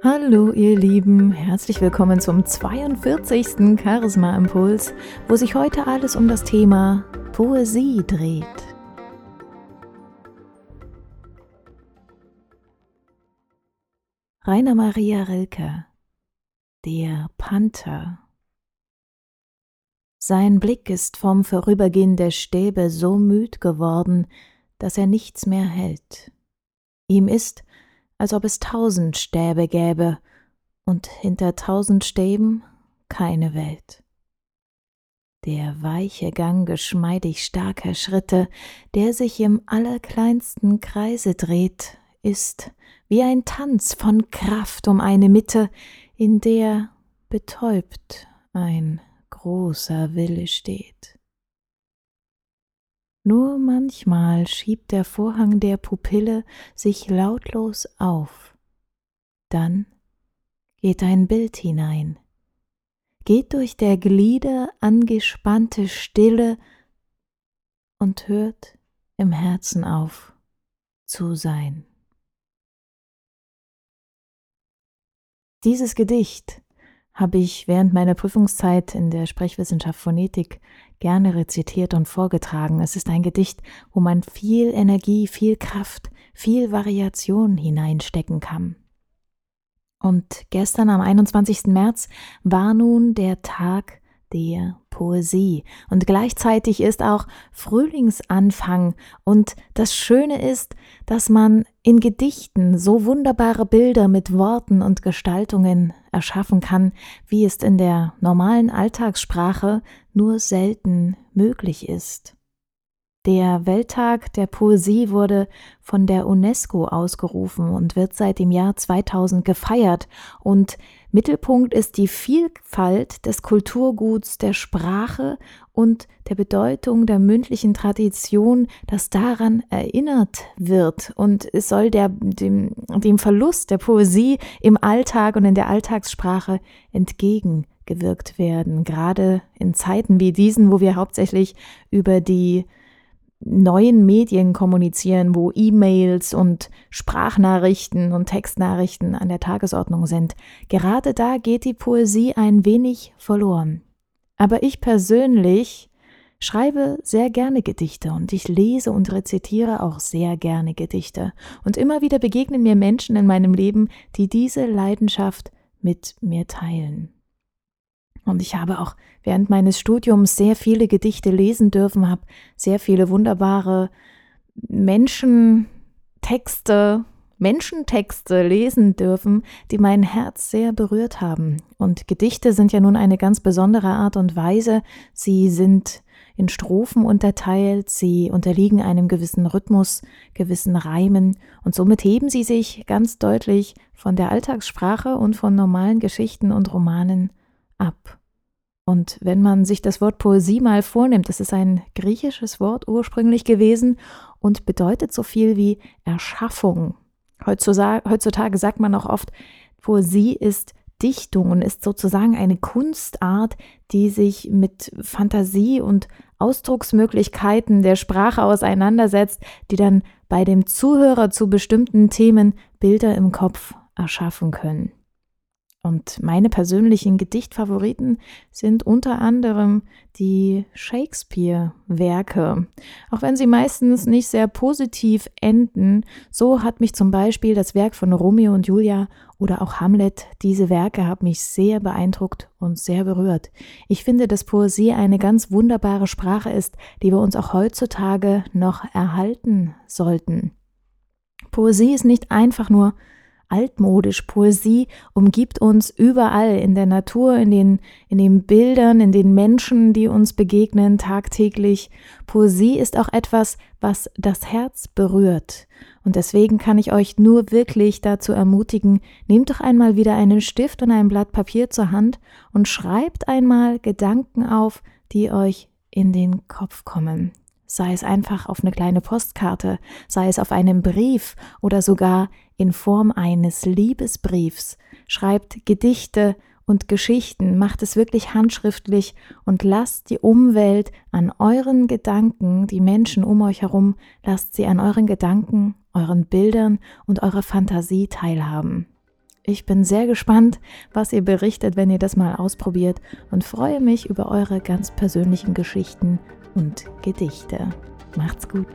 Hallo ihr Lieben, herzlich willkommen zum 42. Charisma Impuls, wo sich heute alles um das Thema Poesie dreht. Rainer Maria Rilke Der Panther Sein Blick ist vom Vorübergehen der Stäbe so müd geworden, dass er nichts mehr hält. Ihm ist, als ob es tausend Stäbe gäbe und hinter tausend Stäben keine Welt. Der weiche Gang geschmeidig starker Schritte, der sich im allerkleinsten Kreise dreht, ist wie ein Tanz von Kraft um eine Mitte, in der betäubt ein großer Wille steht. Nur manchmal schiebt der Vorhang der Pupille sich lautlos auf. Dann geht ein Bild hinein, geht durch der Glieder angespannte Stille und hört im Herzen auf zu sein. Dieses Gedicht habe ich während meiner Prüfungszeit in der Sprechwissenschaft Phonetik gerne rezitiert und vorgetragen. Es ist ein Gedicht, wo man viel Energie, viel Kraft, viel Variation hineinstecken kann. Und gestern am 21. März war nun der Tag der Poesie. Und gleichzeitig ist auch Frühlingsanfang. Und das Schöne ist, dass man in Gedichten so wunderbare Bilder mit Worten und Gestaltungen erschaffen kann, wie es in der normalen Alltagssprache nur selten möglich ist. Der Welttag der Poesie wurde von der UNESCO ausgerufen und wird seit dem Jahr 2000 gefeiert und Mittelpunkt ist die Vielfalt des Kulturguts der Sprache und der Bedeutung der mündlichen Tradition, das daran erinnert wird. Und es soll der, dem, dem Verlust der Poesie im Alltag und in der Alltagssprache entgegengewirkt werden. Gerade in Zeiten wie diesen, wo wir hauptsächlich über die neuen Medien kommunizieren, wo E-Mails und Sprachnachrichten und Textnachrichten an der Tagesordnung sind. Gerade da geht die Poesie ein wenig verloren. Aber ich persönlich schreibe sehr gerne Gedichte und ich lese und rezitiere auch sehr gerne Gedichte. Und immer wieder begegnen mir Menschen in meinem Leben, die diese Leidenschaft mit mir teilen. Und ich habe auch während meines Studiums sehr viele Gedichte lesen dürfen, habe sehr viele wunderbare Menschentexte, Menschentexte lesen dürfen, die mein Herz sehr berührt haben. Und Gedichte sind ja nun eine ganz besondere Art und Weise. Sie sind in Strophen unterteilt, sie unterliegen einem gewissen Rhythmus, gewissen Reimen und somit heben sie sich ganz deutlich von der Alltagssprache und von normalen Geschichten und Romanen ab. Und wenn man sich das Wort Poesie mal vornimmt, das ist ein griechisches Wort ursprünglich gewesen und bedeutet so viel wie Erschaffung. Heutzutage sagt man auch oft, Poesie ist Dichtung und ist sozusagen eine Kunstart, die sich mit Fantasie und Ausdrucksmöglichkeiten der Sprache auseinandersetzt, die dann bei dem Zuhörer zu bestimmten Themen Bilder im Kopf erschaffen können. Und meine persönlichen Gedichtfavoriten sind unter anderem die Shakespeare-Werke. Auch wenn sie meistens nicht sehr positiv enden, so hat mich zum Beispiel das Werk von Romeo und Julia oder auch Hamlet, diese Werke haben mich sehr beeindruckt und sehr berührt. Ich finde, dass Poesie eine ganz wunderbare Sprache ist, die wir uns auch heutzutage noch erhalten sollten. Poesie ist nicht einfach nur altmodisch. Poesie umgibt uns überall in der Natur, in den, in den Bildern, in den Menschen, die uns begegnen tagtäglich. Poesie ist auch etwas, was das Herz berührt. Und deswegen kann ich euch nur wirklich dazu ermutigen, nehmt doch einmal wieder einen Stift und ein Blatt Papier zur Hand und schreibt einmal Gedanken auf, die euch in den Kopf kommen sei es einfach auf eine kleine Postkarte, sei es auf einem Brief oder sogar in Form eines Liebesbriefs. Schreibt Gedichte und Geschichten, macht es wirklich handschriftlich und lasst die Umwelt an euren Gedanken, die Menschen um euch herum, lasst sie an euren Gedanken, euren Bildern und eurer Fantasie teilhaben. Ich bin sehr gespannt, was ihr berichtet, wenn ihr das mal ausprobiert und freue mich über eure ganz persönlichen Geschichten und Gedichte. Macht's gut.